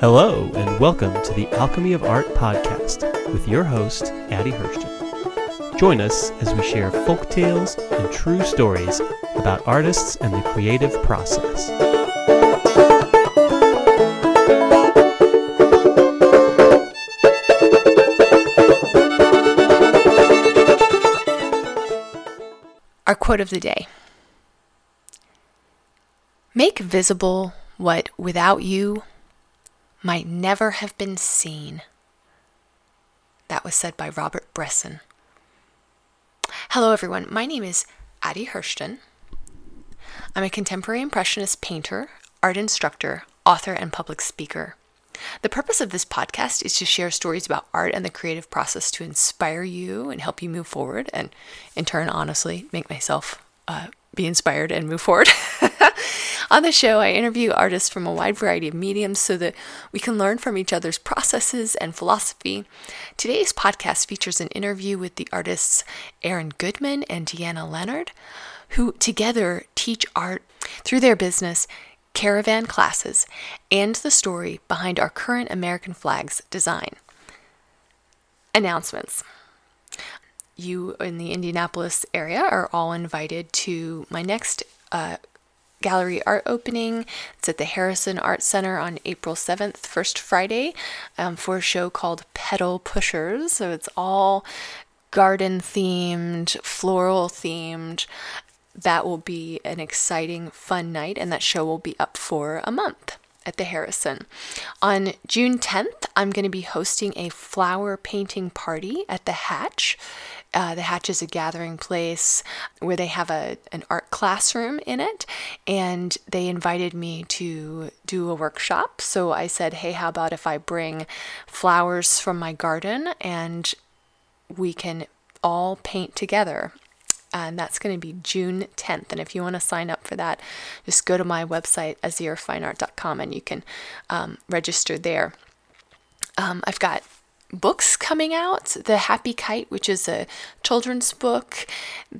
Hello, and welcome to the Alchemy of Art podcast with your host, Addie Hirschten. Join us as we share folk tales and true stories about artists and the creative process. Our quote of the day Make visible what without you might never have been seen. That was said by Robert Bresson. Hello, everyone. My name is Addie Hirschten. I'm a contemporary impressionist painter, art instructor, author, and public speaker. The purpose of this podcast is to share stories about art and the creative process to inspire you and help you move forward, and in turn, honestly, make myself uh, be inspired and move forward. On the show, I interview artists from a wide variety of mediums so that we can learn from each other's processes and philosophy. Today's podcast features an interview with the artists Erin Goodman and Deanna Leonard, who together teach art through their business caravan classes and the story behind our current American flag's design. Announcements you in the Indianapolis area are all invited to my next uh, gallery art opening. It's at the Harrison Art Center on April 7th, first Friday, um, for a show called Pedal Pushers. So it's all garden themed, floral themed. That will be an exciting, fun night, and that show will be up for a month at the Harrison. On June 10th, I'm going to be hosting a flower painting party at the Hatch. Uh, the Hatch is a gathering place where they have a an art classroom in it, and they invited me to do a workshop. So I said, "Hey, how about if I bring flowers from my garden and we can all paint together?" And that's going to be June 10th. And if you want to sign up for that, just go to my website, azhirfineart.com, and you can um, register there. Um, I've got books coming out The Happy Kite, which is a children's book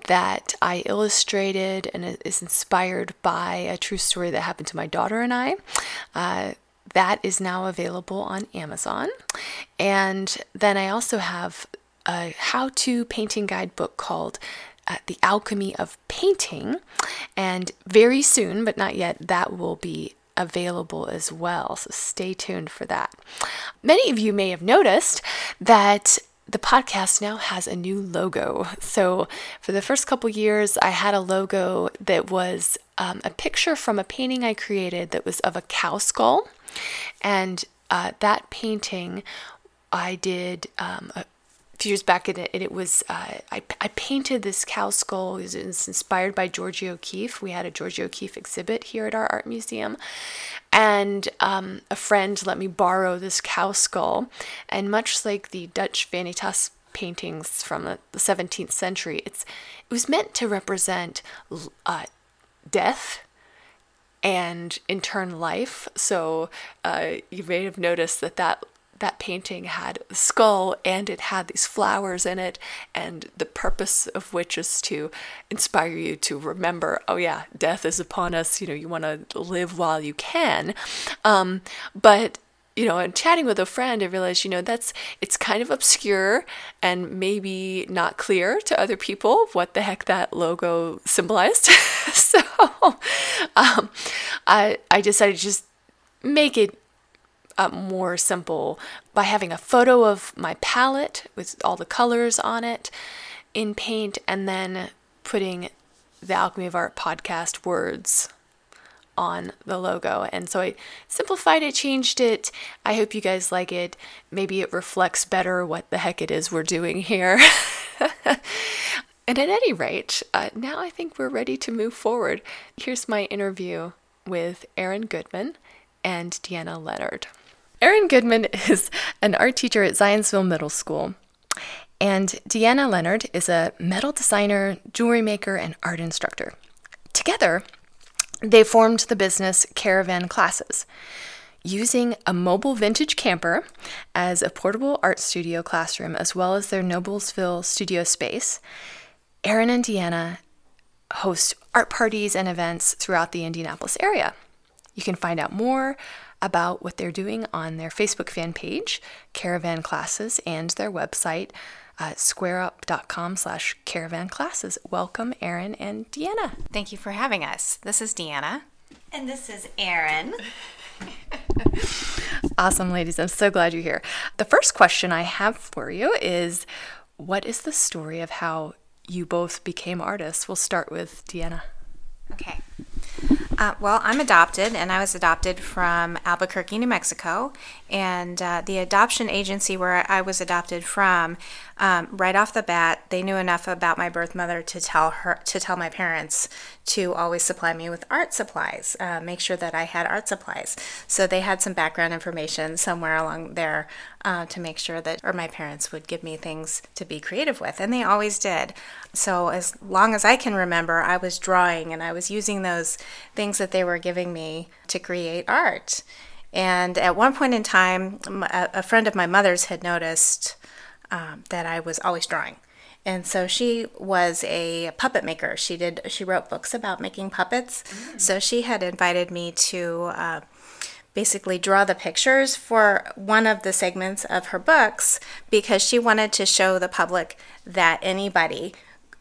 that I illustrated and is inspired by a true story that happened to my daughter and I. Uh, that is now available on Amazon. And then I also have a how to painting guide book called uh, The Alchemy of Painting. And very soon, but not yet, that will be available as well. So stay tuned for that. Many of you may have noticed that the podcast now has a new logo. So, for the first couple years, I had a logo that was um, a picture from a painting I created that was of a cow skull. And uh, that painting I did um, a, few years back, and it, it was uh, I, I painted this cow skull. It was, it was inspired by Georgia O'Keeffe. We had a Georgia O'Keeffe exhibit here at our art museum, and um, a friend let me borrow this cow skull. And much like the Dutch Vanitas paintings from the, the 17th century, it's it was meant to represent uh, death and in turn life. So uh, you may have noticed that that that painting had a skull and it had these flowers in it, and the purpose of which is to inspire you to remember, oh yeah, death is upon us. You know, you want to live while you can. Um, but you know, and chatting with a friend, I realized, you know, that's it's kind of obscure and maybe not clear to other people what the heck that logo symbolized. so um, I I decided to just make it uh, more simple by having a photo of my palette with all the colors on it in paint and then putting the Alchemy of Art podcast words on the logo. And so I simplified it, changed it. I hope you guys like it. Maybe it reflects better what the heck it is we're doing here. and at any rate, uh, now I think we're ready to move forward. Here's my interview with Erin Goodman and Deanna Leonard. Erin Goodman is an art teacher at Zionsville Middle School. And Deanna Leonard is a metal designer, jewelry maker, and art instructor. Together, they formed the business Caravan Classes, using a mobile vintage camper as a portable art studio classroom, as well as their Noblesville studio space. Erin and Deanna host art parties and events throughout the Indianapolis area. You can find out more about what they're doing on their Facebook fan page, Caravan Classes, and their website, uh, squareup.com slash caravan classes. Welcome, Erin and Deanna. Thank you for having us. This is Deanna. And this is Erin. awesome, ladies. I'm so glad you're here. The first question I have for you is what is the story of how you both became artists? We'll start with Deanna. Okay. Uh, well, I'm adopted, and I was adopted from Albuquerque, New Mexico. And uh, the adoption agency where I was adopted from, um, right off the bat, they knew enough about my birth mother to tell her to tell my parents to always supply me with art supplies, uh, make sure that I had art supplies. So they had some background information somewhere along there uh, to make sure that, or my parents would give me things to be creative with, and they always did. So as long as I can remember, I was drawing and I was using those things that they were giving me to create art. And at one point in time, a friend of my mother's had noticed um, that I was always drawing. And so she was a puppet maker. She did. She wrote books about making puppets. Mm. So she had invited me to uh, basically draw the pictures for one of the segments of her books because she wanted to show the public that anybody,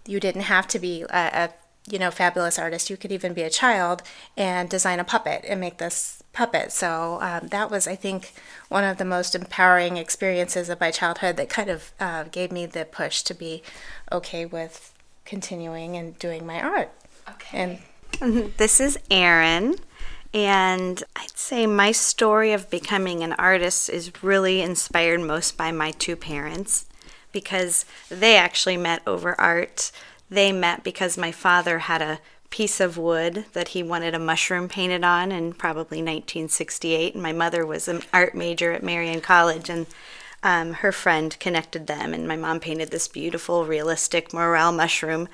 you didn't have to be a, a you know fabulous artist. You could even be a child and design a puppet and make this puppet. So um, that was, I think, one of the most empowering experiences of my childhood that kind of uh, gave me the push to be okay with continuing and doing my art. Okay. And this is Erin. And I'd say my story of becoming an artist is really inspired most by my two parents because they actually met over art. They met because my father had a piece of wood that he wanted a mushroom painted on in probably 1968. And my mother was an art major at Marion College, and um, her friend connected them. And my mom painted this beautiful, realistic morel mushroom.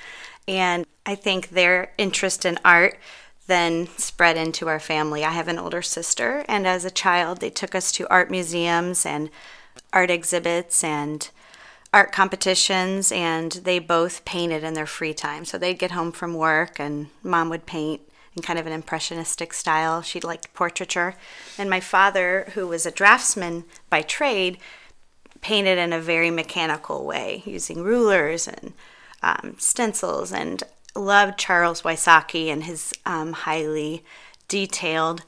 And I think their interest in art then spread into our family. I have an older sister, and as a child, they took us to art museums and art exhibits and art competitions and they both painted in their free time. So they'd get home from work and mom would paint in kind of an impressionistic style. She liked portraiture. And my father, who was a draftsman by trade, painted in a very mechanical way using rulers and um, stencils and loved Charles Wysocki and his um, highly detailed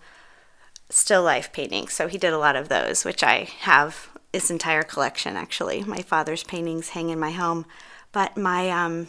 still life paintings. So he did a lot of those, which I have this entire collection actually. My father's paintings hang in my home, but my um,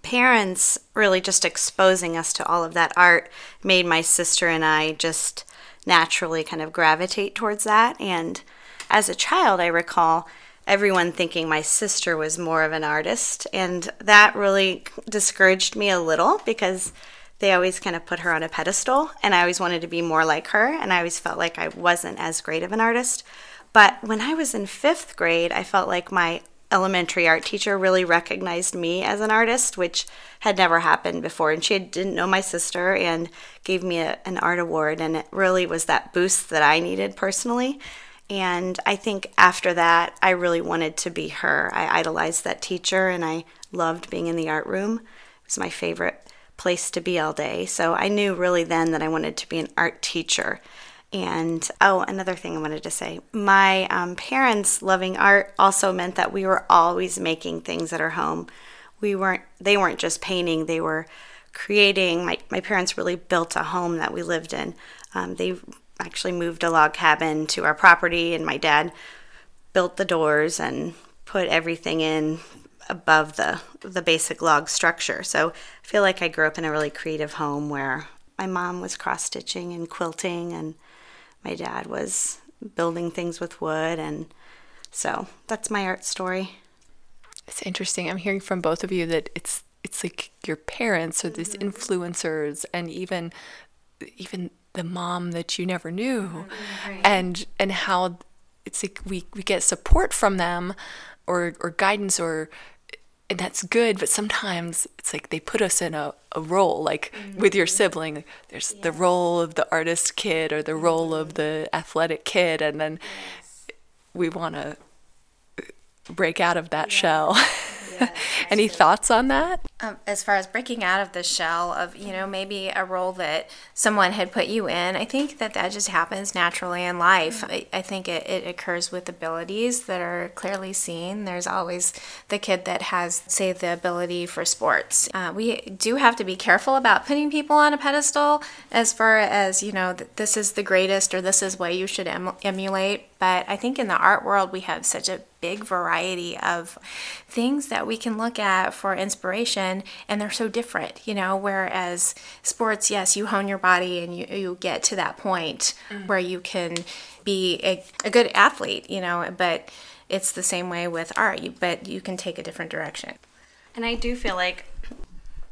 parents really just exposing us to all of that art made my sister and I just naturally kind of gravitate towards that. And as a child, I recall everyone thinking my sister was more of an artist, and that really discouraged me a little because they always kind of put her on a pedestal, and I always wanted to be more like her, and I always felt like I wasn't as great of an artist. But when I was in fifth grade, I felt like my elementary art teacher really recognized me as an artist, which had never happened before. And she didn't know my sister and gave me a, an art award. And it really was that boost that I needed personally. And I think after that, I really wanted to be her. I idolized that teacher and I loved being in the art room. It was my favorite place to be all day. So I knew really then that I wanted to be an art teacher. And oh, another thing I wanted to say my um, parents loving art also meant that we were always making things at our home. We weren't, they weren't just painting, they were creating. My, my parents really built a home that we lived in. Um, they actually moved a log cabin to our property, and my dad built the doors and put everything in above the the basic log structure. So I feel like I grew up in a really creative home where my mom was cross stitching and quilting and my dad was building things with wood and so that's my art story it's interesting i'm hearing from both of you that it's it's like your parents are these mm-hmm. influencers and even even the mom that you never knew right. and and how it's like we we get support from them or or guidance or and that's good but sometimes it's like they put us in a, a role like mm-hmm. with your sibling there's yeah. the role of the artist kid or the mm-hmm. role of the athletic kid and then yes. we want to break out of that yeah. shell Any thoughts on that? Um, as far as breaking out of the shell of, you know, maybe a role that someone had put you in, I think that that just happens naturally in life. I, I think it, it occurs with abilities that are clearly seen. There's always the kid that has, say, the ability for sports. Uh, we do have to be careful about putting people on a pedestal as far as, you know, th- this is the greatest or this is what you should em- emulate. But I think in the art world, we have such a big variety of things that we can look at for inspiration, and they're so different, you know. Whereas sports, yes, you hone your body and you, you get to that point mm. where you can be a, a good athlete, you know, but it's the same way with art, you, but you can take a different direction. And I do feel like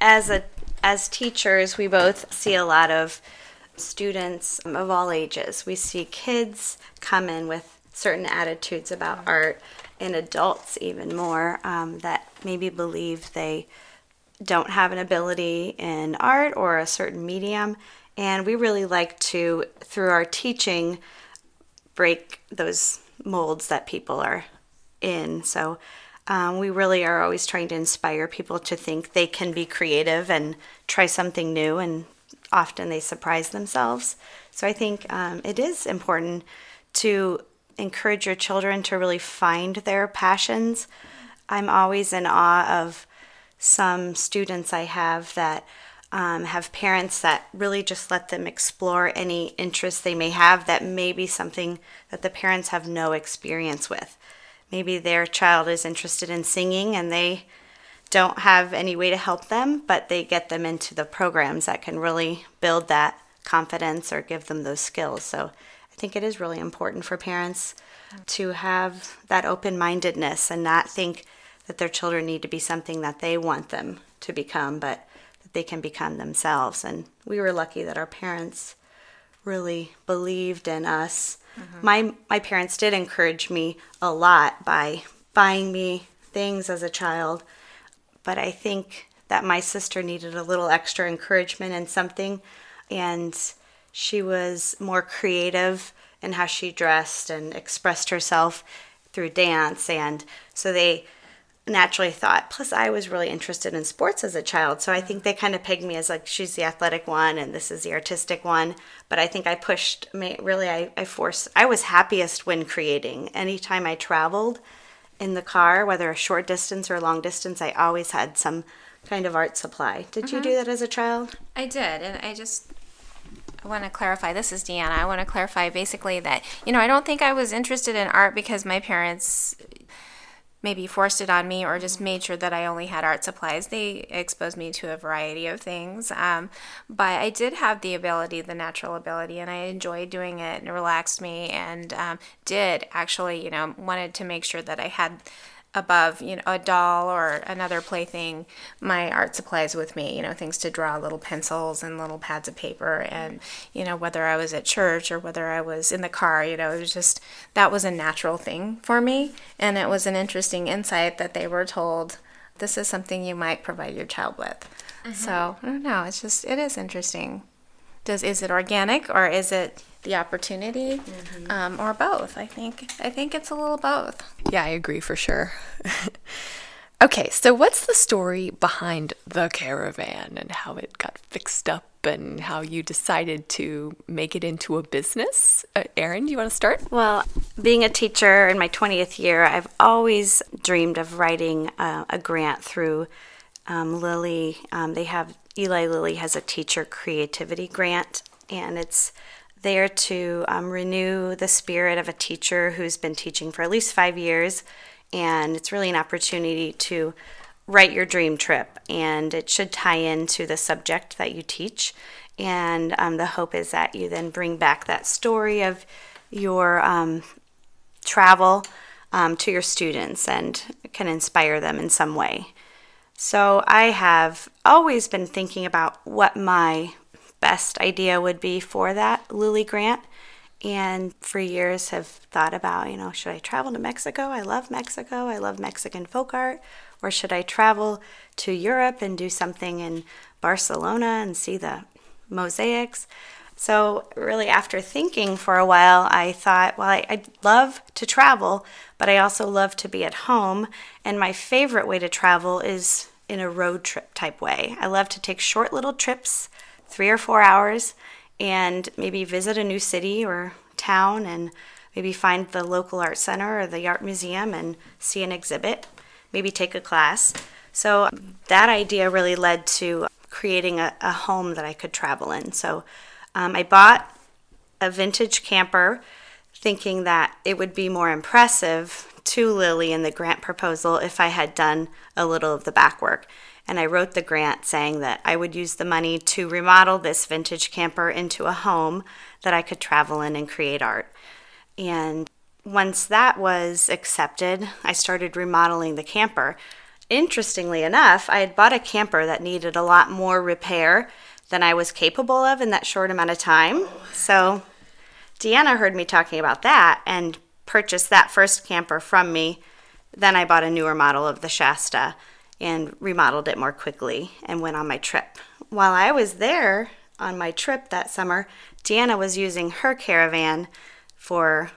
as a as teachers, we both see a lot of students of all ages. We see kids come in with certain attitudes about art, in adults even more um, that maybe believe they don't have an ability in art or a certain medium. And we really like to, through our teaching, break those molds that people are in. So um, we really are always trying to inspire people to think they can be creative and try something new, and often they surprise themselves. So I think um, it is important to encourage your children to really find their passions. I'm always in awe of some students I have that um, have parents that really just let them explore any interest they may have that may be something that the parents have no experience with. Maybe their child is interested in singing and they don't have any way to help them, but they get them into the programs that can really build that confidence or give them those skills. So I think it is really important for parents to have that open mindedness and not think that their children need to be something that they want them to become, but that they can become themselves. And we were lucky that our parents really believed in us. Mm-hmm. My my parents did encourage me a lot by buying me things as a child, but I think that my sister needed a little extra encouragement and something and she was more creative in how she dressed and expressed herself through dance and so they naturally thought plus i was really interested in sports as a child so i think they kind of pegged me as like she's the athletic one and this is the artistic one. But i think i pushed me really i, I forced i was happiest when creating. Anytime i traveled in the car whether a short distance or a long distance i always had some kind of art supply. Did you mm-hmm. do that as a child? I did, and I just I want to clarify. This is Deanna. I want to clarify basically that you know I don't think I was interested in art because my parents maybe forced it on me or just made sure that I only had art supplies. They exposed me to a variety of things, um, but I did have the ability, the natural ability, and I enjoyed doing it and it relaxed me. And um, did actually, you know, wanted to make sure that I had above you know a doll or another plaything my art supplies with me you know things to draw little pencils and little pads of paper and you know whether i was at church or whether i was in the car you know it was just that was a natural thing for me. And it was an interesting insight that they were told this is something you might provide your child with. Mm-hmm. So i don't know it's just it is interesting. Does is it organic or is it the opportunity um, or both i think i think it's a little both Yeah, I agree for sure. okay, so what's the story behind the caravan and how it got fixed up and how you decided to make it into a business? Uh, Erin, do you want to start? Well, being a teacher in my 20th year, I've always dreamed of writing uh, a grant through um, Lilly. Um, they have, Eli Lilly has a teacher creativity grant, and it's there to um, renew the spirit of a teacher who's been teaching for at least five years. And it's really an opportunity to write your dream trip, and it should tie into the subject that you teach. And um, the hope is that you then bring back that story of your um, travel um, to your students and can inspire them in some way. So I have always been thinking about what my best idea would be for that Lilly grant. And for years have thought about, you know, should I travel to Mexico? I love Mexico. I love Mexican folk art. Or should I travel to Europe and do something in Barcelona and see the mosaics? So, really, after thinking for a while, I thought, well, I, I love to travel, but I also love to be at home. And my favorite way to travel is in a road trip type way. I love to take short little trips, three or four hours, and maybe visit a new city or town and maybe find the local art center or the art museum and see an exhibit, maybe take a class. So that idea really led to creating a, a home that I could travel in. So um, I bought a vintage camper thinking that it would be more impressive to Lilly in the grant proposal if I had done a little of the back work. And I wrote the grant saying that I would use the money to remodel this vintage camper into a home that I could travel in and create art. And once that was accepted, I started remodeling the camper. Interestingly enough, I had bought a camper that needed a lot more repair than I was capable of in that short amount of time. So Deanna heard me talking about that and purchased that first camper from me. Then I bought a newer model of the Shasta and remodeled it more quickly and went on my trip. While I was there on my trip that summer, Deanna was using her caravan for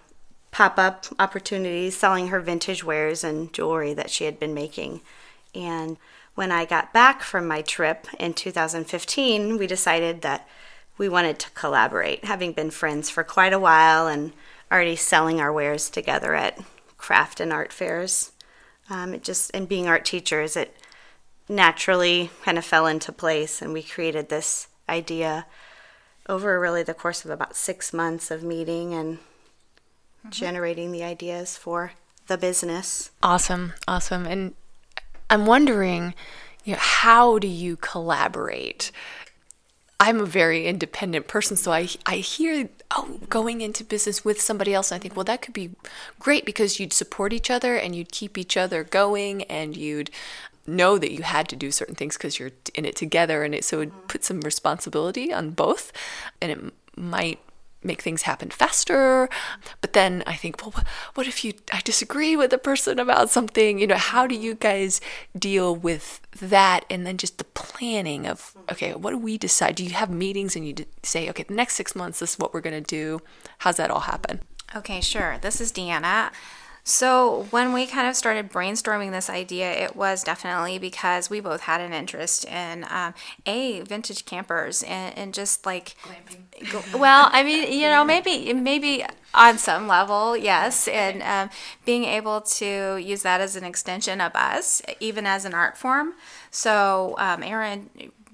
pop up opportunities, selling her vintage wares and jewelry that she had been making. And when I got back from my trip in 2015, we decided that we wanted to collaborate, having been friends for quite a while and already selling our wares together at craft and art fairs. Um, it just and being art teachers, it naturally kind of fell into place, and we created this idea over really the course of about six months of meeting and mm-hmm. generating the ideas for the business. Awesome, awesome, and I'm wondering, you know, how do you collaborate? I'm a very independent person, so I I hear oh going into business with somebody else. I think well that could be great because you'd support each other and you'd keep each other going and you'd know that you had to do certain things because you're in it together and it so it would put some responsibility on both and it might make things happen faster. But then I think, well, what if you I disagree with a person about something? You know, how do you guys deal with that? And then just the planning of okay, what do we decide? Do you have meetings and you say, okay, the next six months, this is what we're gonna do? How's that all happen? Okay, sure. This is Deanna. So, when we kind of started brainstorming this idea, it was definitely because we both had an interest in um, a vintage campers and, and just like, well, I mean, you know, maybe maybe on some level, yes, and um, being able to use that as an extension of us, even as an art form. So, um, Erin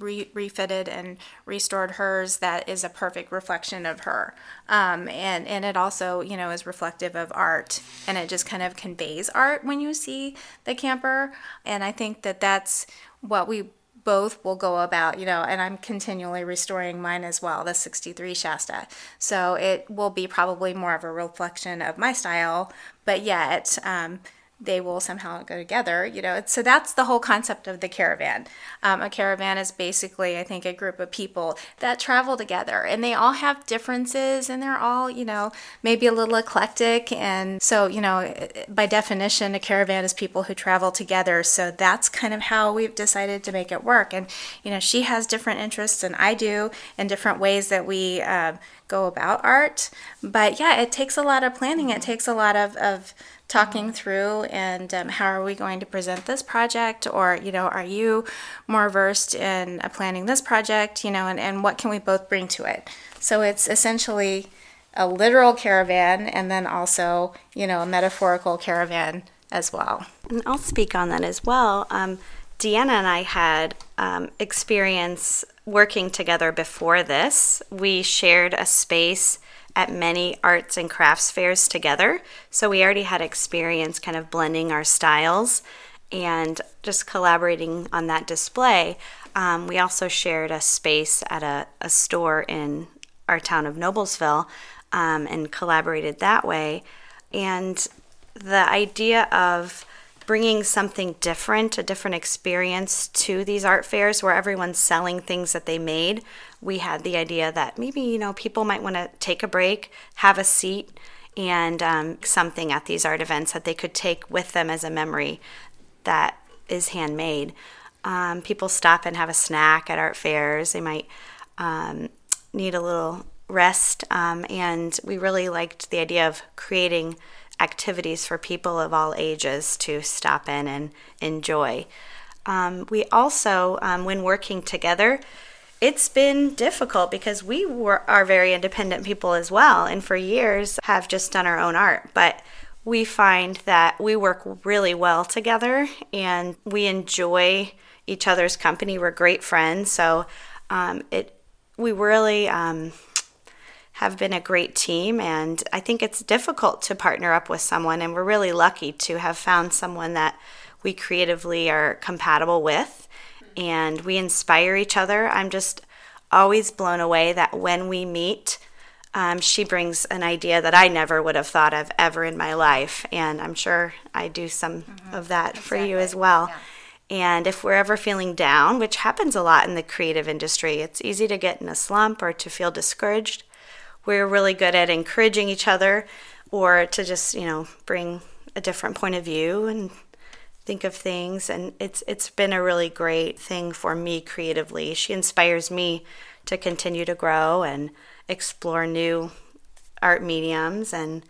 re- refitted and restored hers that is a perfect reflection of her. Um, and, and it also, you know, is reflective of art and it just kind of conveys art when you see the camper. And I think that that's what we both will go about, you know, and I'm continually restoring mine as well, the 63 Shasta. So it will be probably more of a reflection of my style, but yet, um, they will somehow go together, you know. So that's the whole concept of the caravan. Um, a caravan is basically, I think, a group of people that travel together, and they all have differences, and they're all, you know, maybe a little eclectic. And so, you know, by definition, a caravan is people who travel together. So that's kind of how we've decided to make it work. And you know, she has different interests and I do, and different ways that we uh, go about art. But yeah, it takes a lot of planning. It takes a lot of of talking through and um, how are we going to present this project or you know are you more versed in uh, planning this project you know and, and what can we both bring to it so it's essentially a literal caravan and then also you know a metaphorical caravan as well and i'll speak on that as well um, deanna and i had um, experience working together before this we shared a space at many arts and crafts fairs together. So we already had experience kind of blending our styles and just collaborating on that display. Um, we also shared a space at a, a, store in our town of Noblesville um, and collaborated that way. And the idea of bringing something different, a different experience to these art fairs where everyone's selling things that they made. We had the idea that maybe, you know, people might want to take a break, have a seat, and um, something at these art events that they could take with them as a memory that is handmade. Um, people stop and have a snack at art fairs. They might um, need a little rest, um, and we really liked the idea of creating activities for people of all ages to stop in and enjoy. Um, we also, um, when working together, it's been difficult because we were, are very independent people as well, and for years have just done our own art. But we find that we work really well together and we enjoy each other's company. We're great friends, so um, it we really um, have been a great team, and I think it's difficult to partner up with someone, and we're really lucky to have found someone that we creatively are compatible with, and we inspire each other. I'm just always blown away that when we meet. Um, she brings an idea that I never would have thought of ever in my life, and I'm sure I do some mm-hmm. of that exactly. for you as well. Yeah. And if we're ever feeling down, which happens a lot in the creative industry, it's easy to get in a slump or to feel discouraged. We're really good at encouraging each other or to just, you know, bring a different point of view and think of things. And it's it's been a really great thing for me creatively. She inspires me to continue to grow and explore new art mediums. And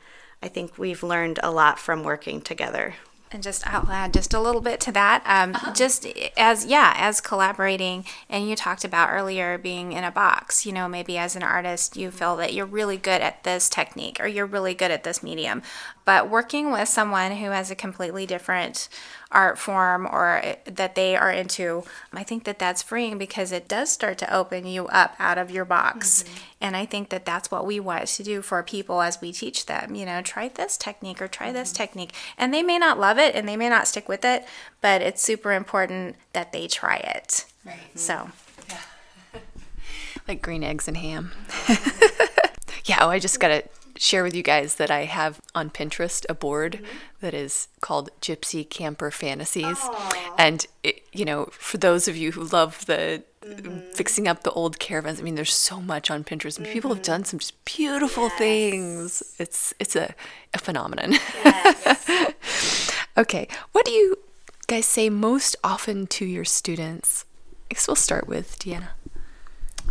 I think we've learned a lot from working together and just I'll add just a little bit to that. Um, uh-huh. Just as yeah, as collaborating, and you talked about earlier being in a box. You know, maybe as an artist, you feel that you're really good at this technique or you're really good at this medium, but working with someone who has a completely different art form or that they are into, I think that that's freeing because it does start to open you up out of your box. Mm-hmm. And I think that that's what we want to do for people as we teach them. You know, try this technique or try mm-hmm. this technique. And they may not love it and they may not stick with it, but it's super important that they try it. Right. So, yeah. like green eggs and ham. yeah, oh, I just got to share with you guys that I have on Pinterest a board mm-hmm. that is called Gypsy Camper Fantasies. Aww. And, it, you know, for those of you who love the mm-hmm. fixing up the old caravans, I mean, there's so much on Pinterest. Mm-hmm. People have mm-hmm. done some just beautiful yes. things. It's, it's a, a phenomenon. Yes. okay. What do you guys say most often to your students? I guess we'll start with Deanna.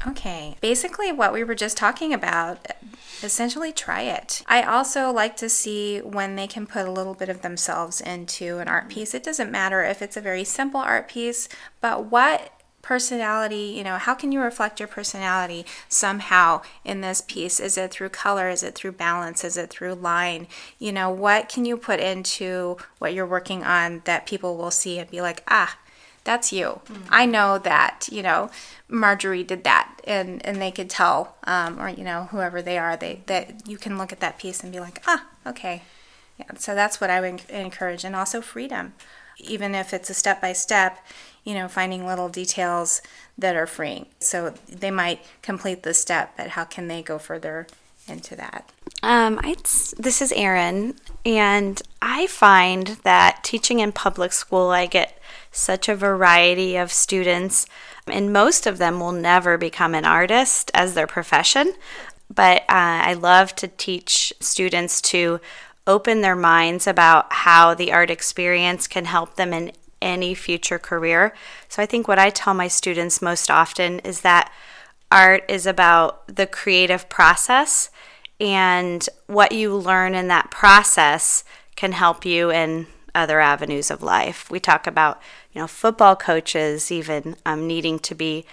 Okay. Basically, what we were just talking about, essentially try it. I also like to see when they can put a little bit of themselves into an art piece. It doesn't matter if it's a very simple art piece, but what personality, you know, how can you reflect your personality somehow in this piece? Is it through color? Is it through balance? Is it through line? You know, what can you put into what you're working on that people will see and be like, ah, that's you. Mm-hmm. I know that, you know, Marjorie did that and, and they could tell, um, or, you know, whoever they are, they, that you can look at that piece and be like, ah, okay. Yeah. So that's what I would encourage. And also freedom, even if it's a step by step, you know, finding little details that are freeing. So they might complete the step, but how can they go further into that? Um, this is Erin, and I find that teaching in public school, I get such a variety of students, and most of them will never become an artist as their profession. But uh, I love to teach students to open their minds about how the art experience can help them in any future career. So I think what I tell my students most often is that art is about the creative process, and what you learn in that process can help you in other avenues of life. We talk about, you know, football coaches even um, needing to be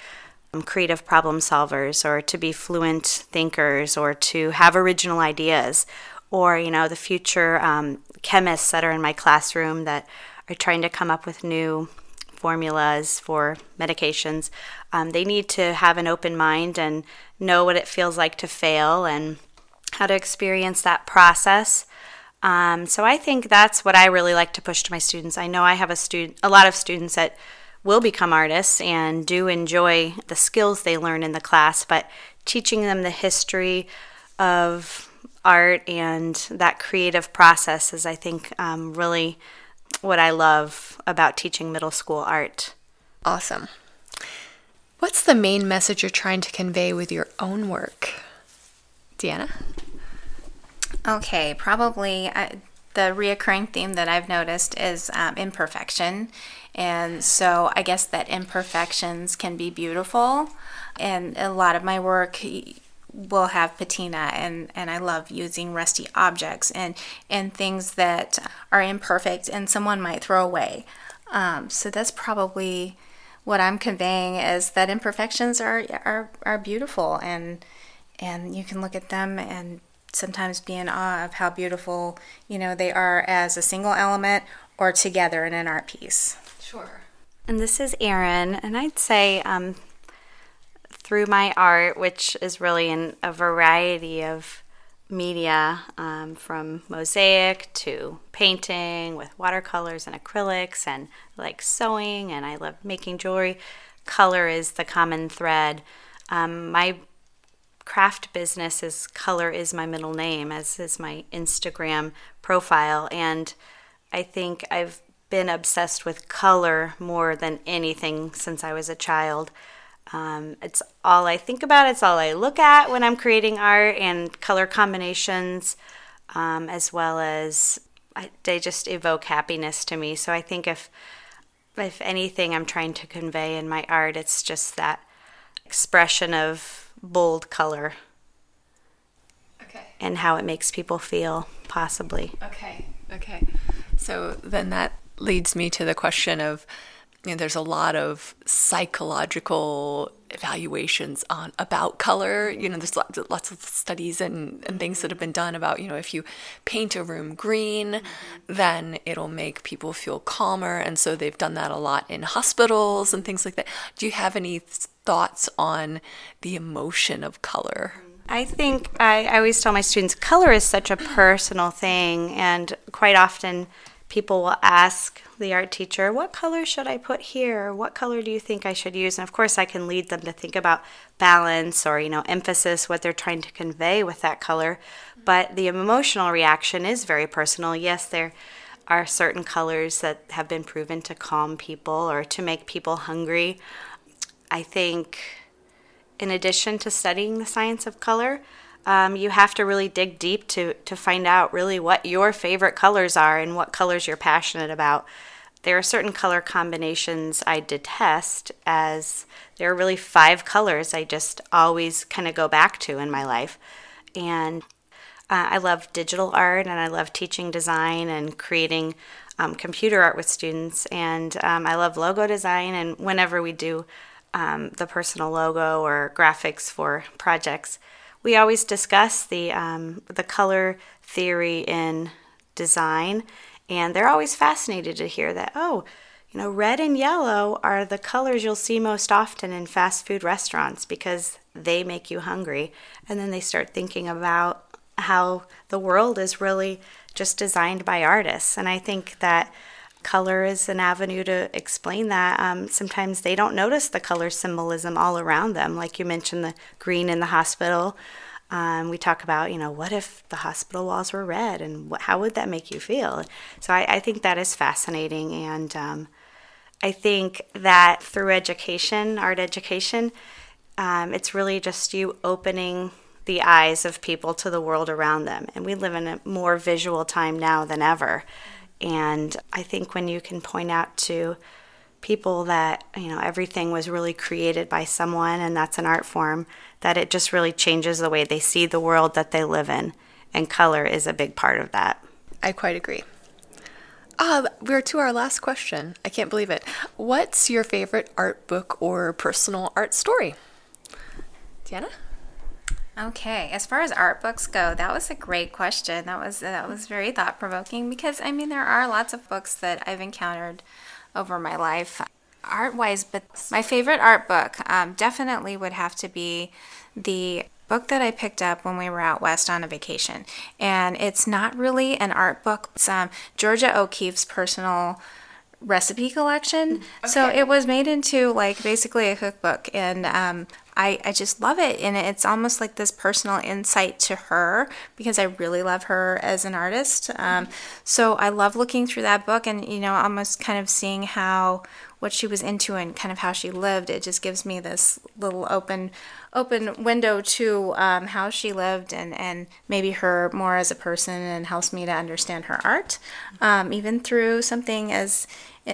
um, creative problem solvers or to be fluent thinkers or to have original ideas or, you know, the future um, chemists that are in my classroom that are trying to come up with new formulas for medications. Um, they need to have an open mind and know what it feels like to fail and how to experience that process um, so I think that's what I really like to push to my students. I know I have a student, a lot of students that will become artists and do enjoy the skills they learn in the class, but teaching them the history of art and that creative process is, I think, um, really what I love about teaching middle school art. Awesome. What's the main message you're trying to convey with your own work? Deanna? Okay, probably uh, the reoccurring theme that I've noticed is um, imperfection. And so I guess that imperfections can be beautiful. And a lot of my work will have patina and, and I love using rusty objects and, and things that are imperfect and someone might throw away. Um, so that's probably what I'm conveying is that imperfections are, are, are beautiful and, and you can look at them and sometimes be in awe of how beautiful, you know, they are as a single element or together in an art piece. Sure. And this is Erin, and I'd say um, through my art, which is really in a variety of media, um, from mosaic to painting with watercolors and acrylics, and like sewing, and I love making jewelry. Color is the common thread. Um, my craft business is color is my middle name, as is my Instagram profile, and I think I've been obsessed with color more than anything since I was a child. Um, it's all I think about, it's all I look at when I'm creating art and color combinations, um, as well as I, they just evoke happiness to me. So I think if if anything I'm trying to convey in my art, it's just that expression of bold color. Okay. And how it makes people feel, possibly. Okay. Okay. So then that leads me to the question of you know, there's a lot of psychological evaluations on about color. You know, there's lots, lots of studies and, and things that have been done about, you know, if you paint a room green, mm-hmm. then it'll make people feel calmer. And so they've done that a lot in hospitals and things like that. Do you have any thoughts on the emotion of color? I think I, I always tell my students color is such a personal thing, and quite often people will ask the art teacher, What color should I put here? What color do you think I should use? And of course, I can lead them to think about balance or, you know, emphasis, what they're trying to convey with that color. But the emotional reaction is very personal. Yes, there are certain colors that have been proven to calm people or to make people hungry. I think, in addition to studying the science of color, um, you have to really dig deep to, to find out really what your favorite colors are and what colors you're passionate about. There are certain color combinations I detest, as there are really five colors I just always kind of go back to in my life. And uh, I love digital art and I love teaching design and creating um, computer art with students. And um, I love logo design. And whenever we do um, the personal logo or graphics for projects, we always discuss the um, the color theory in design, and they're always fascinated to hear that. Oh, you know, red and yellow are the colors you'll see most often in fast food restaurants because they make you hungry. And then they start thinking about how the world is really just designed by artists. And I think that color is an avenue to explain that. Um, sometimes they don't notice the color symbolism all around them, like you mentioned the green in the hospital. Um, we talk about, you know, what if the hospital walls were red and what, how would that make you feel? So I, I think that is fascinating. And um, I think that through education, art education, um, it's really just you opening the eyes of people to the world around them. And we live in a more visual time now than ever. And I think when you can point out to people that, you know, everything was really created by someone and that's an art form, that it just really changes the way they see the world that they live in. And color is a big part of that. I quite agree. Uh, we're to our last question. I can't believe it. What's your favorite art book or personal art story? Deanna? Okay, as far as art books go, that was a great question. That was that was very thought provoking because I mean there are lots of books that I've encountered over my life, art wise. But my favorite art book um, definitely would have to be the book that I picked up when we were out west on a vacation, and it's not really an art book. It's um, Georgia O'Keeffe's personal recipe collection. Okay. So it was made into like basically a cookbook, and um, I, I just love it. And it's almost like this personal insight to her because I really love her as an artist. Um, so I love looking through that book and, you know, almost kind of seeing how what she was into and kind of how she lived. It just gives me this little open open window to um, how she lived and, and maybe her more as a person and helps me to understand her art, um, even through something as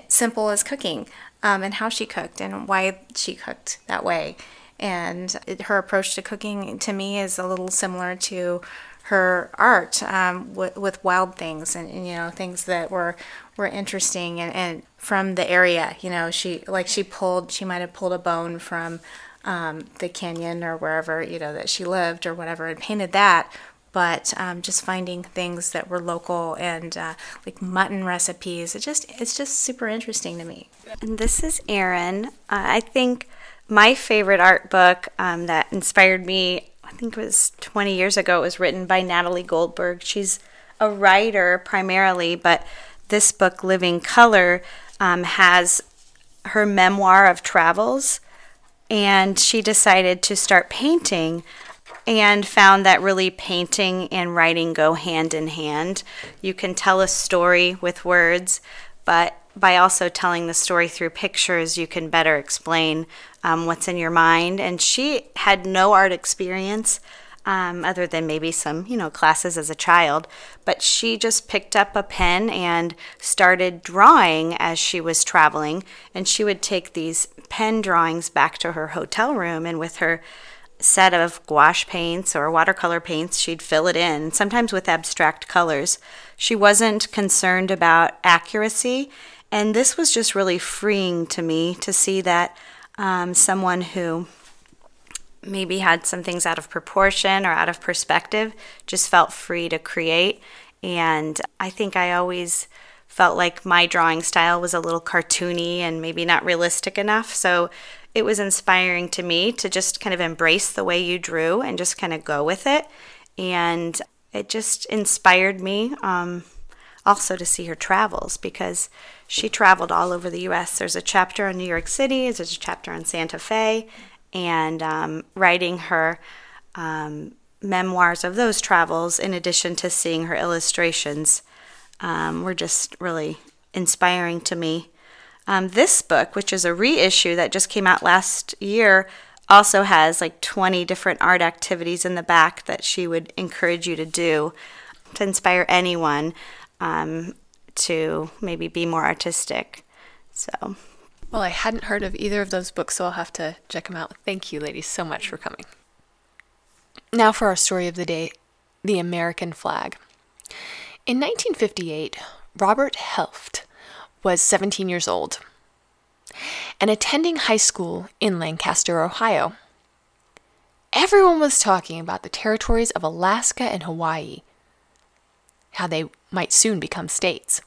simple as cooking um, and how she cooked and why she cooked that way And it, her approach to cooking to me is a little similar to her art um, with, with wild things and, and, you know things that were were interesting and, and from the area. You know, she like she pulled she might have pulled a bone from um, the canyon or wherever you know that she lived or whatever and painted that but um, just finding things that were local and uh, like mutton recipes it just it's just super interesting to me and this is Erin. Uh, I think my favorite art book um, that inspired me I think it was 20 years ago it was written by Natalie Goldberg she's a writer primarily but this book Living Color um, has her memoir of travels and she decided to start painting and found that really painting and writing go hand in hand. You can tell a story with words, but by also telling the story through pictures, you can better explain um, what's in your mind. And she had no art experience. Um, other than maybe some, you know, classes as a child. But she just picked up a pen and started drawing as she was traveling. And she would take these pen drawings back to her hotel room, and with her set of gouache paints or watercolor paints, she'd fill it in, sometimes with abstract colors. She wasn't concerned about accuracy, and this was just really freeing to me to see that um, someone who maybe had some things out of proportion or out of perspective just felt free to create. And I think I always felt like my drawing style was a little cartoony and maybe not realistic enough. So it was inspiring to me to just kind of embrace the way you drew and just kind of go with it. And it just inspired me um, also to see her travels because she traveled all over the US. There's a chapter on New York City, there's a chapter on Santa Fe, and um, writing her um, memoirs of those travels in addition to seeing her illustrations um, were just really inspiring to me. Um, this book, which is a reissue that just came out last year, also has like 20 different art activities in the back that she would encourage you to do to inspire anyone um, to maybe be more artistic. So. Well, I hadn't heard of either of those books, so I'll have to check them out. Thank you, ladies, so much for coming. Now for our story of the day the American flag. In 1958, Robert Heft was 17 years old and attending high school in Lancaster, Ohio. Everyone was talking about the territories of Alaska and Hawaii, how they might soon become states.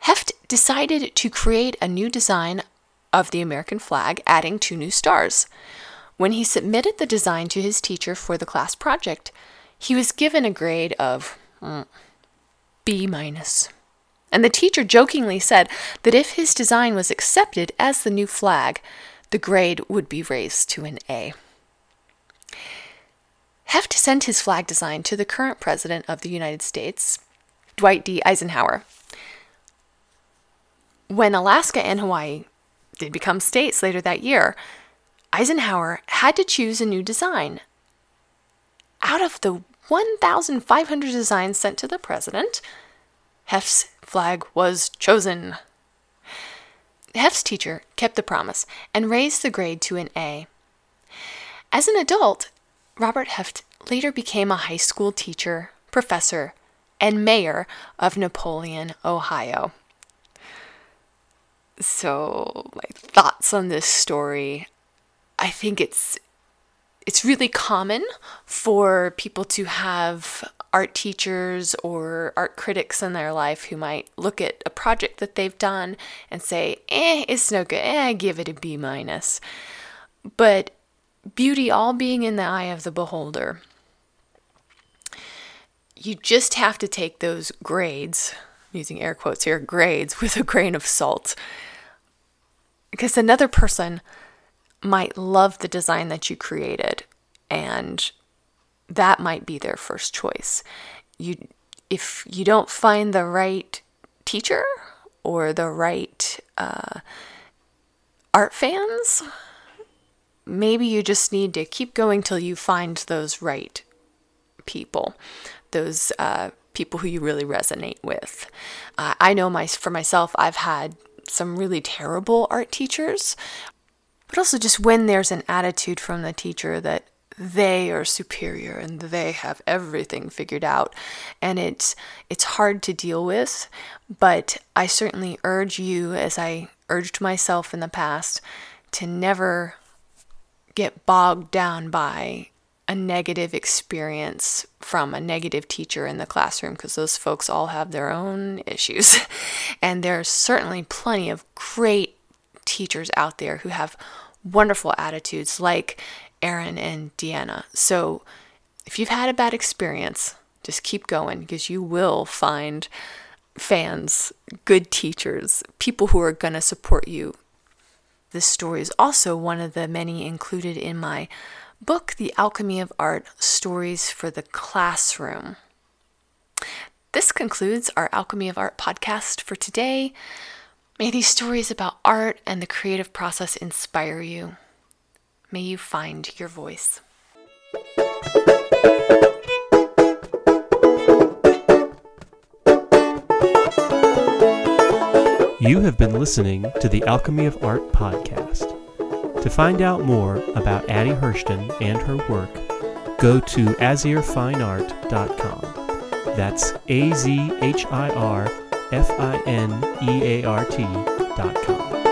Heft decided to create a new design of the American flag, adding two new stars. When he submitted the design to his teacher for the class project, he was given a grade of mm, B minus. And the teacher jokingly said that if his design was accepted as the new flag, the grade would be raised to an A. Heft sent his flag design to the current president of the United States, Dwight D. Eisenhower. When Alaska and Hawaii did become states later that year, Eisenhower had to choose a new design. Out of the 1,500 designs sent to the president, Heft's flag was chosen. Heft's teacher kept the promise and raised the grade to an A. As an adult, Robert Heft later became a high school teacher, professor, and mayor of Napoleon, Ohio. So, my thoughts on this story I think it's it's really common for people to have art teachers or art critics in their life who might look at a project that they've done and say, eh, it's no good, eh, give it a B minus. But beauty all being in the eye of the beholder. You just have to take those grades, using air quotes here, grades, with a grain of salt. Because another person might love the design that you created and that might be their first choice. You if you don't find the right teacher or the right uh, art fans, maybe you just need to keep going till you find those right people, those uh, people who you really resonate with. Uh, I know my for myself, I've had some really terrible art teachers but also just when there's an attitude from the teacher that they are superior and they have everything figured out and it's it's hard to deal with but i certainly urge you as i urged myself in the past to never get bogged down by a negative experience from a negative teacher in the classroom because those folks all have their own issues. and there's certainly plenty of great teachers out there who have wonderful attitudes like Erin and Deanna. So if you've had a bad experience, just keep going because you will find fans, good teachers, people who are going to support you. This story is also one of the many included in my book, The Alchemy of Art Stories for the Classroom. This concludes our Alchemy of Art podcast for today. May these stories about art and the creative process inspire you. May you find your voice. You have been listening to the Alchemy of Art podcast. To find out more about Addie Hirschten and her work, go to azhirfineart.com. That's A Z H I R F I N E A R T.com.